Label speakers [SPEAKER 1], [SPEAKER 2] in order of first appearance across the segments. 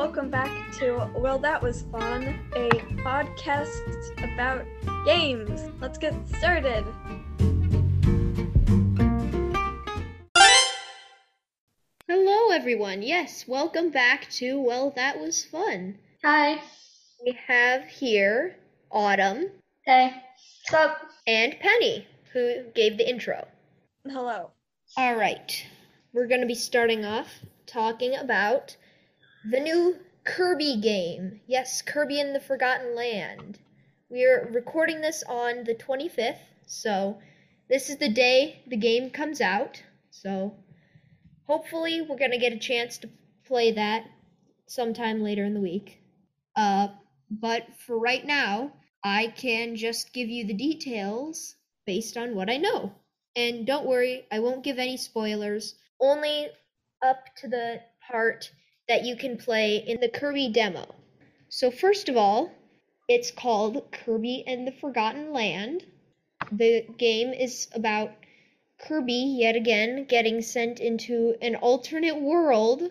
[SPEAKER 1] welcome back to Well That Was Fun, a podcast about games. Let's get started.
[SPEAKER 2] Hello, everyone. Yes, welcome back to Well, That Was Fun.
[SPEAKER 3] Hi.
[SPEAKER 2] We have here Autumn
[SPEAKER 3] Hey. What's up?
[SPEAKER 2] and Penny, who gave the intro.
[SPEAKER 1] Hello.
[SPEAKER 2] All right, we're going to be starting off talking about the new Kirby game. Yes, Kirby in the Forgotten Land. We are recording this on the 25th, so this is the day the game comes out. So hopefully, we're going to get a chance to play that sometime later in the week. Uh, but for right now, I can just give you the details based on what I know. And don't worry, I won't give any spoilers, only up to the part that you can play in the Kirby demo. So, first of all, it's called Kirby and the Forgotten Land. The game is about Kirby, yet again, getting sent into an alternate world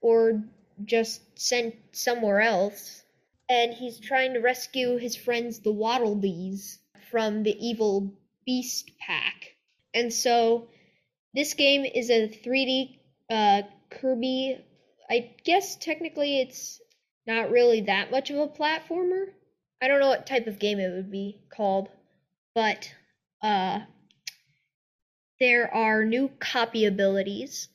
[SPEAKER 2] or just sent somewhere else. And he's trying to rescue his friends, the Waddle Dees, from the evil Beast Pack. And so, this game is a 3D uh, Kirby. I guess technically it's not really that much of a platformer. I don't know what type of game it would be called, but uh, there are new copy abilities.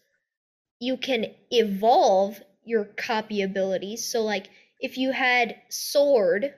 [SPEAKER 2] You can evolve your copy abilities. So, like, if you had Sword,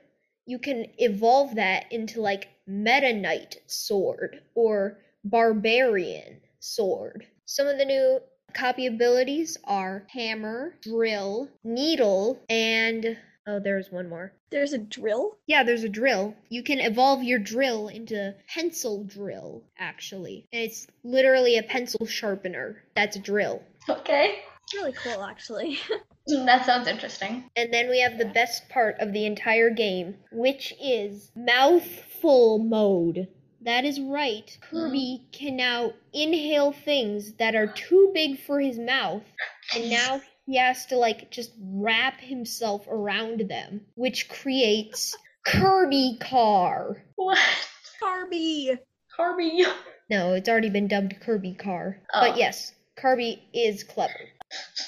[SPEAKER 2] you can evolve that into like Meta Knight Sword or Barbarian Sword. Some of the new copy abilities are Hammer, Drill, Needle, and oh, there's one more.
[SPEAKER 1] There's a drill?
[SPEAKER 2] Yeah, there's a drill. You can evolve your drill into pencil drill, actually. And it's literally a pencil sharpener. That's a drill.
[SPEAKER 3] Okay.
[SPEAKER 1] Really cool, actually.
[SPEAKER 3] Mm, that sounds interesting.
[SPEAKER 2] And then we have the best part of the entire game, which is mouthful mode. That is right. Kirby hmm. can now inhale things that are too big for his mouth, and now he has to like just wrap himself around them, which creates Kirby Car.
[SPEAKER 3] What?
[SPEAKER 1] Barbie!
[SPEAKER 3] Kirby.
[SPEAKER 2] No, it's already been dubbed Kirby Car.
[SPEAKER 3] Oh.
[SPEAKER 2] But yes, Kirby is clever.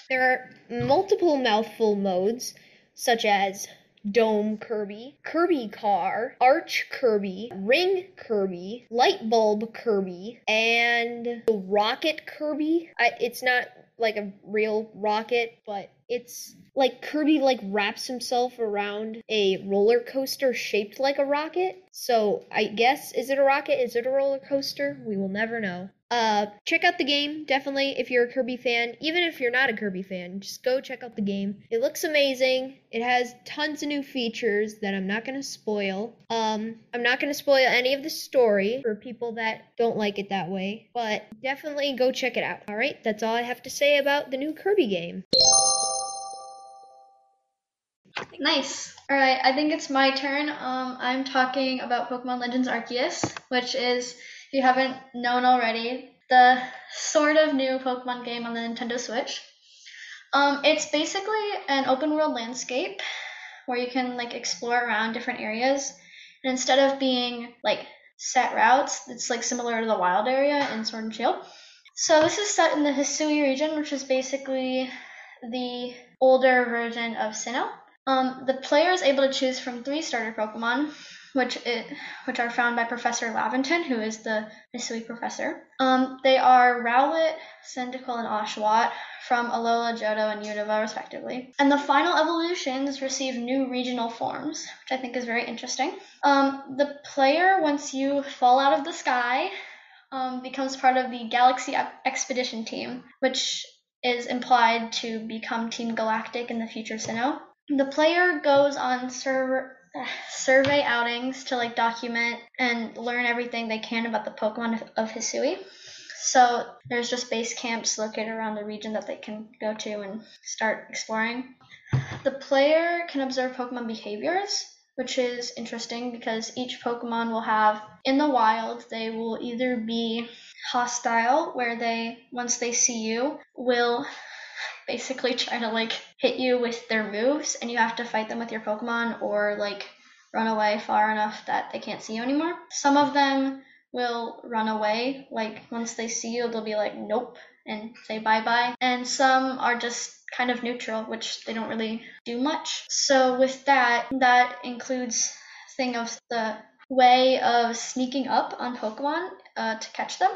[SPEAKER 2] There are multiple mouthful modes, such as Dome Kirby, Kirby Car, Arch Kirby, Ring Kirby, Light Bulb Kirby, and the Rocket Kirby. I, it's not like a real rocket, but it's like Kirby like wraps himself around a roller coaster shaped like a rocket. So I guess is it a rocket? Is it a roller coaster? We will never know. Uh, check out the game definitely if you're a Kirby fan. Even if you're not a Kirby fan, just go check out the game. It looks amazing. It has tons of new features that I'm not gonna spoil. Um, I'm not gonna spoil any of the story for people that don't like it that way, but definitely go check it out. All right, that's all I have to say about the new Kirby game.
[SPEAKER 3] Nice. All right. I think it's my turn. Um, I'm talking about Pokemon Legends Arceus, which is, if you haven't known already, the sort of new Pokemon game on the Nintendo Switch. Um, it's basically an open world landscape where you can like explore around different areas, and instead of being like set routes, it's like similar to the wild area in Sword and Shield. So this is set in the Hisui region, which is basically the older version of Sinnoh. Um, the player is able to choose from three starter Pokemon, which it, which are found by Professor Laventon, who is the Hisui professor. Um, they are Rowlet, Cyndaquil, and Oshawott from Alola, Johto, and Unova, respectively. And the final evolutions receive new regional forms, which I think is very interesting. Um, the player, once you fall out of the sky, um, becomes part of the Galaxy Expedition team, which is implied to become Team Galactic in the future Sinnoh. The player goes on server survey outings to like document and learn everything they can about the Pokemon of, Hisui. So there's just base camps located around the region that they can go to and start exploring. The player can observe Pokemon behaviors, which is interesting because each Pokemon will have in the wild they will either be hostile where they once they see you will basically try to like hit you with their moves, and you have to fight them with your Pokemon or like run away far enough that they can't see you anymore. Some of them will run away, like once they see you, they'll be like, nope, and say bye bye. And some are just kind of neutral, which they don't really do much. So with that, that includes thing of the way of sneaking up on Pokemon uh, to catch them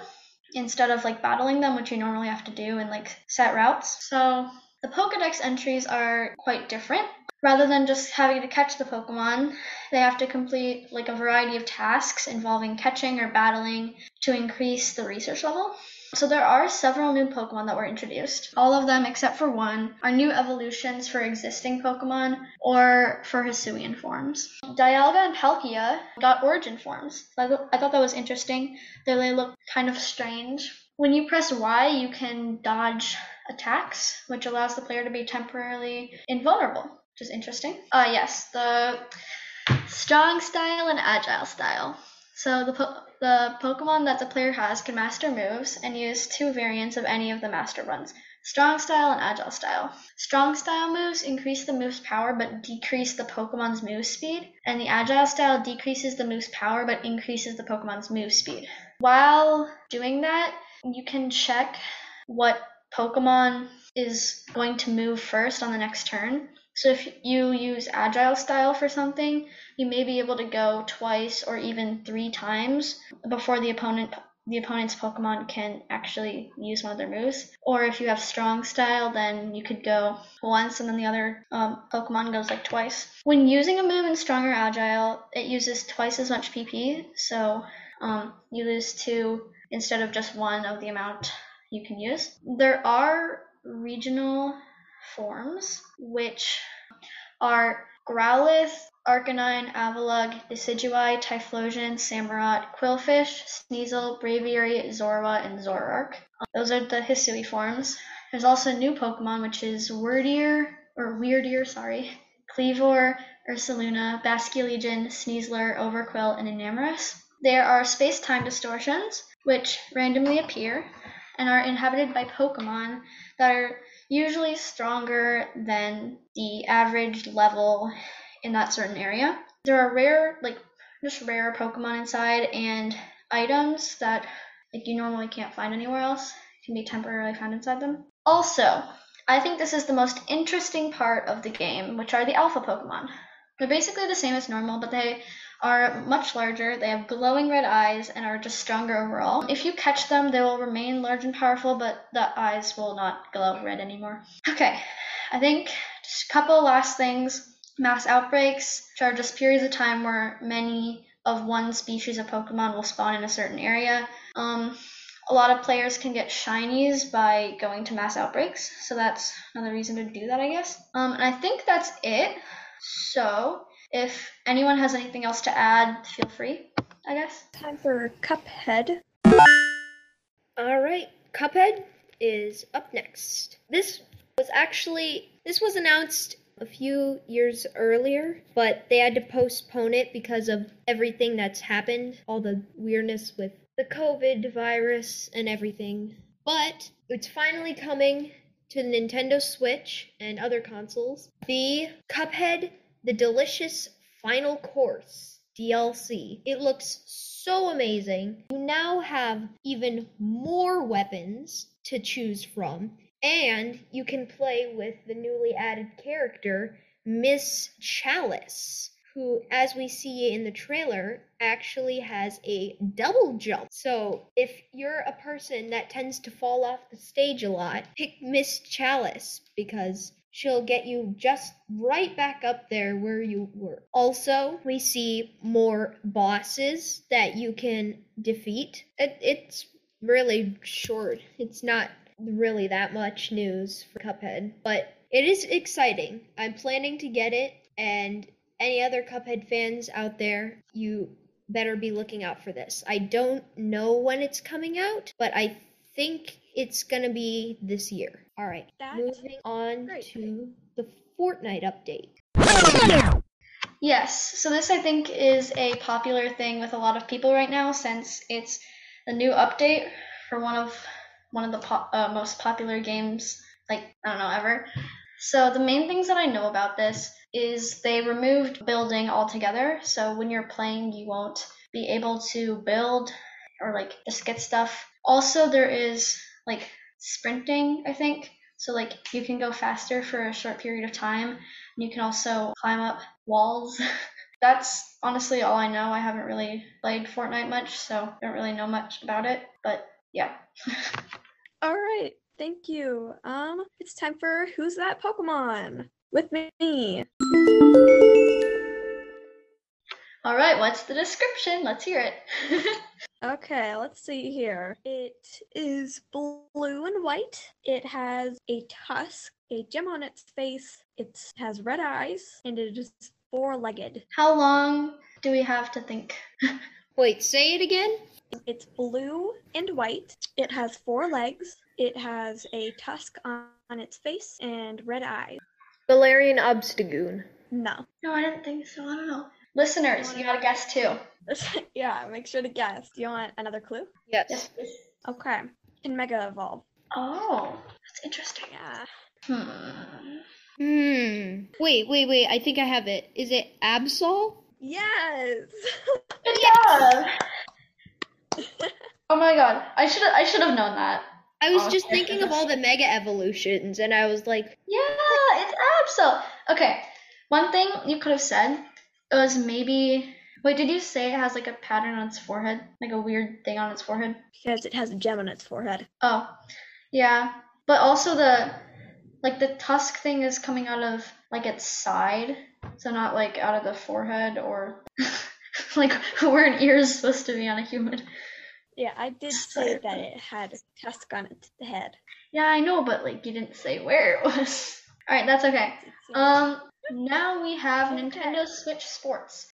[SPEAKER 3] instead of like battling them, which you normally have to do in like set routes. So the Pokedex entries are quite different. Rather than just having to catch the Pokemon, they have to complete like a variety of tasks involving catching or battling to increase the research level. So there are several new Pokemon that were introduced. All of them, except for one, are new evolutions for existing Pokemon or for Hisuian forms. Dialga and Palkia got origin forms. I, I thought that was interesting, though they look kind of strange. When you press Y, you can dodge attacks, which allows the player to be temporarily invulnerable, which is interesting. Uh, yes, the strong style and agile style. So the po- the Pokemon that the player has can master moves and use two variants of any of the master runs. Strong Style and Agile Style. Strong Style moves increase the move's power but decrease the Pokemon's move speed, and the Agile Style decreases the move's power but increases the Pokemon's move speed. While doing that, you can check what Pokemon is going to move first on the next turn. So if you use Agile Style for something, you may be able to go twice or even three times before the opponent the opponent's Pokemon can actually use one of their moves. Or if you have Strong Style, then you could go once and then the other um, Pokemon goes like twice. When using a move in Strong or Agile, it uses twice as much PP, so um, you lose two instead of just one of the amount you can use. There are regional forms which are Growlithe, Arcanine, Avalugg, Decidueye, Typhlosion, Samurott, Qwilfish, Sneasel, Braviary, Zorua, and Zoroark. Um, those are the Hisui forms. There's also a new Pokemon, which is Wordier, or Wyrdeer, sorry, Kleavor, Ursaluna, Basculegion, Sneasler, Overqwil, and Enamorus. There are space-time distortions, which randomly appear and are inhabited by Pokemon that are usually stronger than the average level in that certain area. There are rare, like just rare Pokemon inside and items that like you normally can't find anywhere else can be temporarily found inside them. Also, I think this is the most interesting part of the game, which are the alpha Pokemon. They're basically the same as normal, but they are much larger, they have glowing red eyes, and are just stronger overall. If you catch them, they will remain large and powerful, but the eyes will not glow red anymore. Okay, I think just a couple last things. Mass outbreaks, which are just periods of time where many of one species of Pokemon will spawn in a certain area. Um, a lot of players can get shinies by going to mass outbreaks, so that's another reason to do that, I guess. Um, and I think that's it. So, if anyone has anything else to add, feel free, I guess.
[SPEAKER 1] Time for Cuphead.
[SPEAKER 2] All right, Cuphead is up next. This was actually this was announced a few years earlier, but they had to postpone it because of everything that's happened, all the weirdness with the COVID virus and everything. But it's finally coming to the Nintendo Switch and other consoles. The Cuphead The Delicious Final Course DLC. It looks so amazing. You now have even more weapons to choose from, and you can play with the newly added character, Miss Chalice, who, as we see in the trailer, actually has a double jump. So, if you're a person that tends to fall off the stage a lot, pick Miss Chalice because she'll get you just right back up there where you were. Also, we see more bosses that you can defeat. It, it's really short. It's not really that much news for Cuphead, but it is exciting. I'm planning to get it, and any other Cuphead fans out there, you better be looking out for this. I don't know when it's coming out, but I think it's gonna be this year. All right,
[SPEAKER 1] That
[SPEAKER 2] moving on
[SPEAKER 1] great.
[SPEAKER 2] to the Fortnite update.
[SPEAKER 3] Yes, so this I think is a popular thing with a lot of people right now since it's the new update for one of one of the po- uh, most popular games like I don't know ever. So the main things that I know about this is they removed building altogether. So when you're playing, you won't be able to build or like just get stuff. Also, there is like sprinting, I think. So like you can go faster for a short period of time. And you can also climb up walls. That's honestly all I know. I haven't really played Fortnite much, so I don't really know much about it. But yeah.
[SPEAKER 1] All right. Thank you. Um, it's time for Who's That Pokemon? With me.
[SPEAKER 3] All right, what's the description? Let's hear it.
[SPEAKER 1] Okay, let's see here. It is blue and white. It has a tusk, a gem on its face. It has red eyes, and it is four legged.
[SPEAKER 3] How long do we have to think?
[SPEAKER 2] Wait, say it again?
[SPEAKER 1] It's blue and white. It has four legs. It has a tusk on, on its face and red eyes.
[SPEAKER 2] Galarian Obstagoon.
[SPEAKER 1] No.
[SPEAKER 3] No, I didn't think so. I don't know. Listeners, you gotta guess too.
[SPEAKER 1] yeah, make sure to guess. Do you want another clue?
[SPEAKER 2] Yes.
[SPEAKER 3] Yes.
[SPEAKER 1] Okay. Can Mega Evolve.
[SPEAKER 3] Oh, that's interesting.
[SPEAKER 1] Yeah.
[SPEAKER 3] Hmm.
[SPEAKER 2] Hmm. Wait, wait, wait. I think I have it. Is it Absol?
[SPEAKER 1] Yes.
[SPEAKER 3] Good job. oh my god, I should I should have known that.
[SPEAKER 2] I was
[SPEAKER 3] Oh,
[SPEAKER 2] just
[SPEAKER 3] okay.
[SPEAKER 2] thinking of all the mega evolutions, and I was like,
[SPEAKER 3] Yeah, it's Absol. Okay, one thing you could have said was maybe. Wait, did you say it has like a pattern on its forehead, like a weird thing on its forehead?
[SPEAKER 1] because it has a gem on its forehead.
[SPEAKER 3] Oh, yeah. But also the like the tusk thing is coming out of like its side, so not like out of the forehead or like where an ear is supposed to be on a human.
[SPEAKER 1] Yeah, I did say that it had a tusk on its head.
[SPEAKER 3] Yeah, I know, but like you didn't say where it was. All right, that's okay. Um, now we have Nintendo Switch Sports.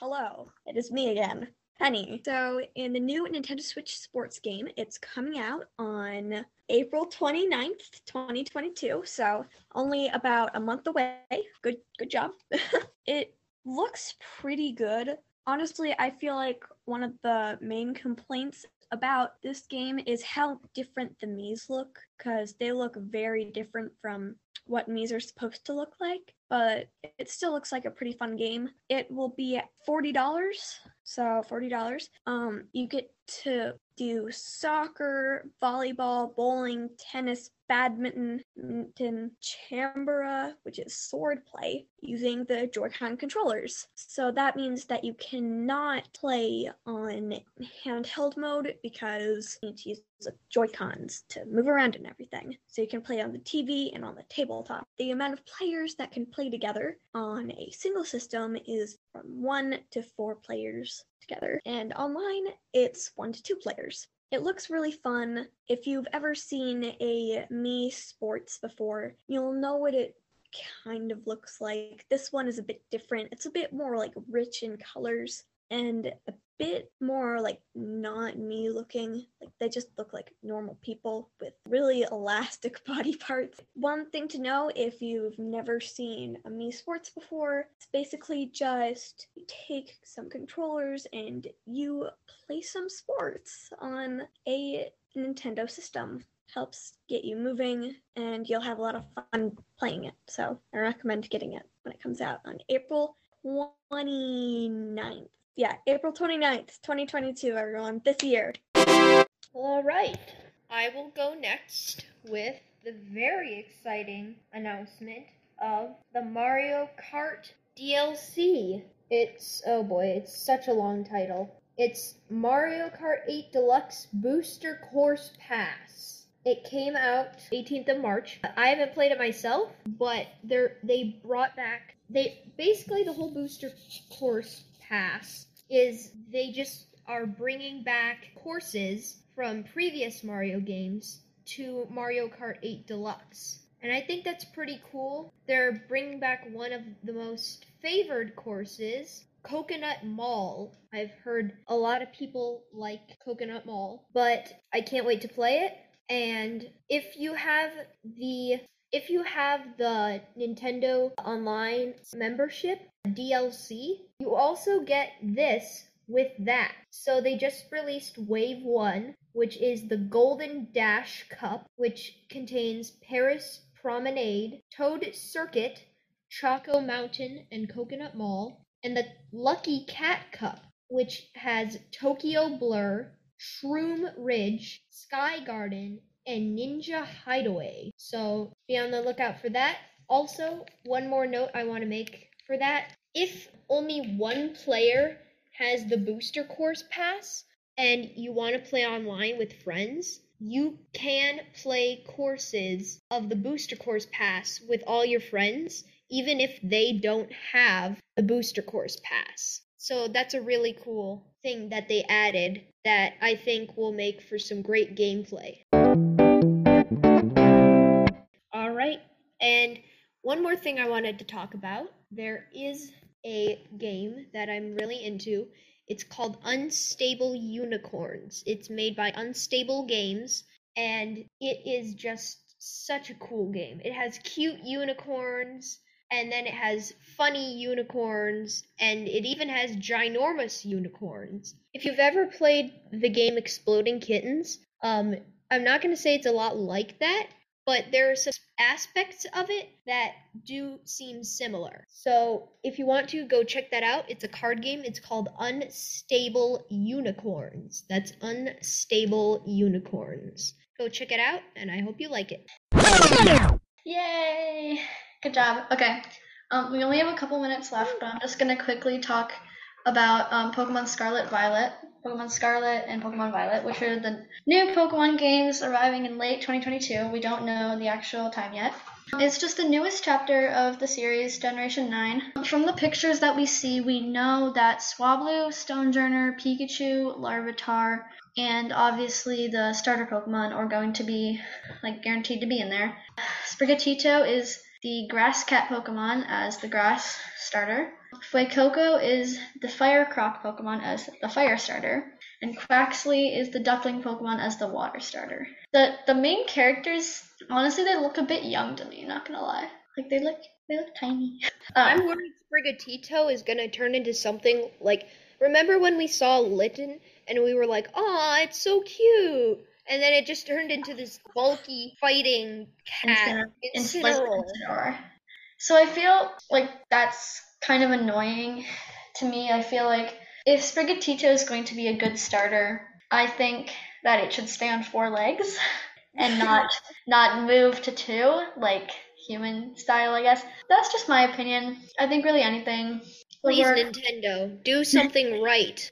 [SPEAKER 1] Hello, it is me again, Penny. So, in the new Nintendo Switch Sports game, it's coming out on April 29th, 2022. So, only about a month away. Good good job. it looks pretty good. Honestly, I feel like one of the main complaints about this game is how different the Mii's look because they look very different from what Mii's are supposed to look like, but it still looks like a pretty fun game. It will be at forty dollars, so forty dollars. Um, you get to do soccer, volleyball, bowling, tennis, badminton, chambara, which is sword play, using the Joy-Con controllers. So that means that you cannot play on handheld mode because you need to use the Joy-Cons to move around and everything. So you can play on the TV and on the tabletop. The amount of players that can play together on a single system is from one to four players together. And online, it's one to two players. It looks really fun. If you've ever seen a Wii Sports before, you'll know what it kind of looks like. This one is a bit different. It's a bit more like rich in colors and a bit more like not Mii looking. Like they just look like normal people with really elastic body parts. One thing to know if you've never seen a Wii Sports before, it's basically just you take some controllers and you play some sports on a Nintendo system. Helps get you moving and you'll have a lot of fun playing it. So I recommend getting it when it comes out on April 29th. Yeah, April 29th, 2022, everyone, this year.
[SPEAKER 2] all right. I will go next with the very exciting announcement of the Mario Kart DLC. It's, oh boy, it's such a long title. It's Mario Kart 8 Deluxe Booster Course Pass. It came out 18th of March. I haven't played it myself, but they're they brought back they basically the whole booster course pass is they just are bringing back courses from previous Mario games to Mario Kart 8 Deluxe. And I think that's pretty cool. They're bringing back one of the most favored courses, Coconut Mall. I've heard a lot of people like Coconut Mall, but I can't wait to play it. And if you have the if you have the Nintendo Online membership DLC, you also get this with that. So they just released Wave 1, which is the Golden Dash Cup, which contains Paris Promenade, Toad Circuit, Choco Mountain, and Coconut Mall, and the Lucky Cat Cup, which has Tokyo Blur, Shroom Ridge, Sky Garden, and Ninja Hideaway. So be on the lookout for that. Also, one more note I want to make for that. If only one player has the booster course pass and you want to play online with friends, you can play courses of the booster course pass with all your friends, even if they don't have the booster course pass. So that's a really cool thing that they added that I think will make for some great gameplay. And one more thing I wanted to talk about. There is a game that I'm really into. It's called Unstable Unicorns. It's made by Unstable Games, and it is just such a cool game. It has cute unicorns, and then it has funny unicorns, and it even has ginormous unicorns. If you've ever played the game Exploding Kittens, um, I'm not going to say it's a lot like that, but there are some aspects of it that do seem similar. So if you want to go check that out, it's a card game. It's called Unstable Unicorns. That's Unstable Unicorns. Go check it out, and I hope you like it.
[SPEAKER 3] Yay! Good job. Okay. Um, we only have a couple minutes left, but I'm just gonna quickly talk about um, Pokemon Scarlet Violet, Pokemon Scarlet and Pokemon Violet, which are the new Pokemon games arriving in late 2022. We don't know the actual time yet. It's just the newest chapter of the series, Generation 9. From the pictures that we see, we know that Swablu, Stonjourner, Pikachu, Larvitar, and obviously the starter Pokemon are going to be like guaranteed to be in there. Sprigatito is the grass cat Pokemon as the grass starter. Fuecoco is the fire croc Pokemon as the fire starter. And Quaxly is the duckling Pokemon as the water starter. The the main characters honestly they look a bit young to me, not gonna lie. Like they look they look tiny.
[SPEAKER 2] I'm
[SPEAKER 3] Um,
[SPEAKER 2] worried Sprigatito is gonna turn into something like. Remember when we saw Litten and we were like, "Oh, it's so cute," and then it just turned into this bulky fighting cat.
[SPEAKER 3] Incineroar. Like
[SPEAKER 2] Incineroar.
[SPEAKER 3] Incineroar. So I feel like that's kind of annoying to me. I feel like if Sprigatito is going to be a good starter, I think that it should stay on four legs and not not move to two like human style. I guess that's just my opinion. I think really anything.
[SPEAKER 2] Please,
[SPEAKER 3] work.
[SPEAKER 2] Nintendo, do something right.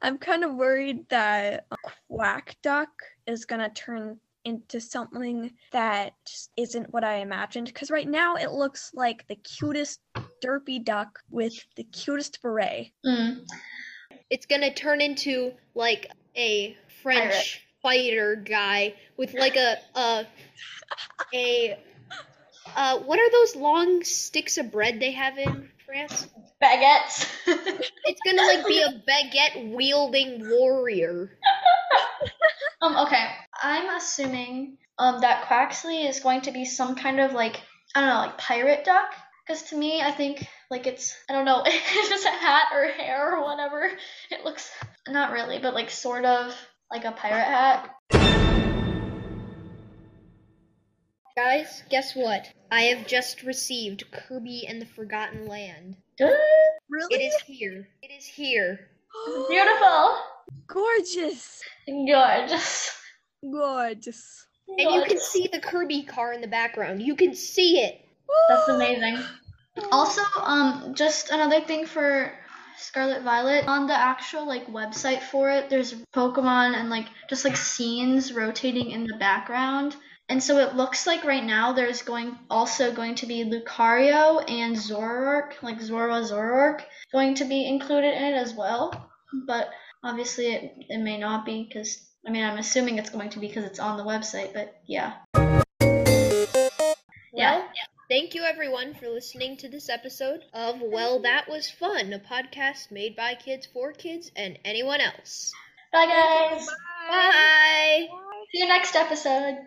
[SPEAKER 1] I'm kind of worried that Quack Duck is gonna turn into something that just isn't what I imagined. Because right now it looks like the cutest derpy duck with the cutest beret.
[SPEAKER 3] Mm.
[SPEAKER 2] It's gonna turn into like a French fighter guy with like a a a uh what are those long sticks of bread they have in France?
[SPEAKER 3] Baguettes.
[SPEAKER 2] It's gonna like be a baguette wielding warrior.
[SPEAKER 3] Um, okay. I'm assuming um that Quaxly is going to be some kind of like I don't know, like pirate duck. Because to me, I think like it's I don't know if it's a hat or hair or whatever. It looks not really, but like sort of like a pirate hat.
[SPEAKER 2] Guys, guess what? I have just received Kirby and the Forgotten Land.
[SPEAKER 1] Really?
[SPEAKER 2] It is here. It is here.
[SPEAKER 3] Beautiful.
[SPEAKER 1] gorgeous.
[SPEAKER 3] Gorgeous.
[SPEAKER 1] Gorgeous.
[SPEAKER 2] And you can see the Kirby car in the background. You can see it.
[SPEAKER 3] That's amazing. Also, um, just another thing for Scarlet Violet on the actual like website for it, there's Pokemon and like just like scenes rotating in the background. And so it looks like right now there's going also going to be Lucario and Zoroark, like Zorua Zoroark, going to be included in it as well. But obviously it, it may not be because I mean I'm assuming it's going to be because it's on the website. But yeah, Yeah.
[SPEAKER 2] Well, thank you everyone for listening to this episode of Well That Was Fun, a podcast made by kids for kids and anyone else.
[SPEAKER 3] bye guys.
[SPEAKER 2] Bye.
[SPEAKER 3] See you next episode.